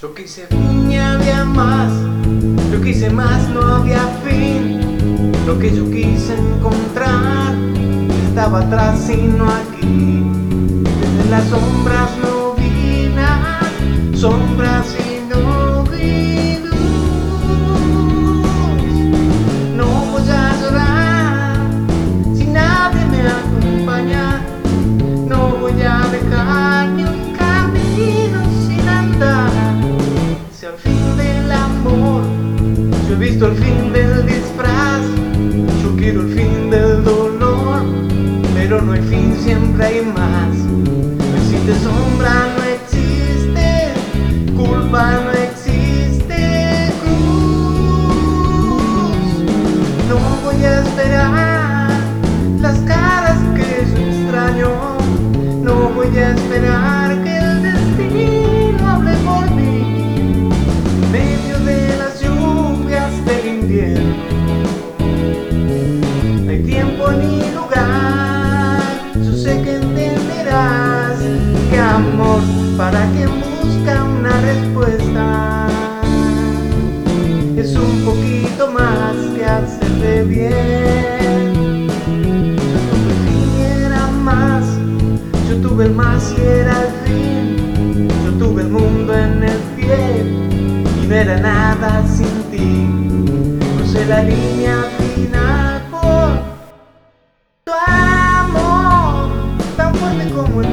Yo quise piña había más, yo quise más, no había fin. Lo que yo quise encontrar estaba atrás y no aquí, desde la sombra. Visto el fin del disfraz, yo quiero el fin del dolor, pero no hay fin, siempre hay más. No existe sombra, no existe culpa, no existe cruz. No voy a esperar las caras que yo extraño. No voy a esperar tiempo ni lugar. Yo sé que entenderás que amor para quien busca una respuesta es un poquito más que hacerle bien. Yo tuve el más, yo tuve el más y era el fin. Yo tuve el mundo en el pie y no era nada sin ti. Crucé la línea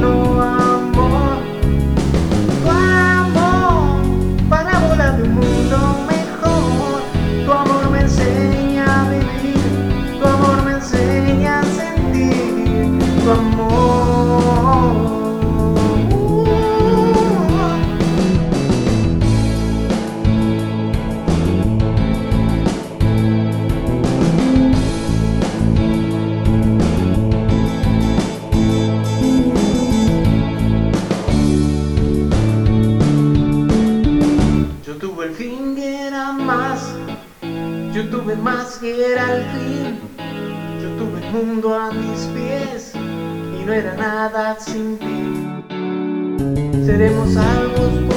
know. Tuve más que era el fin. Yo tuve el mundo a mis pies y no era nada sin ti. Seremos salvos por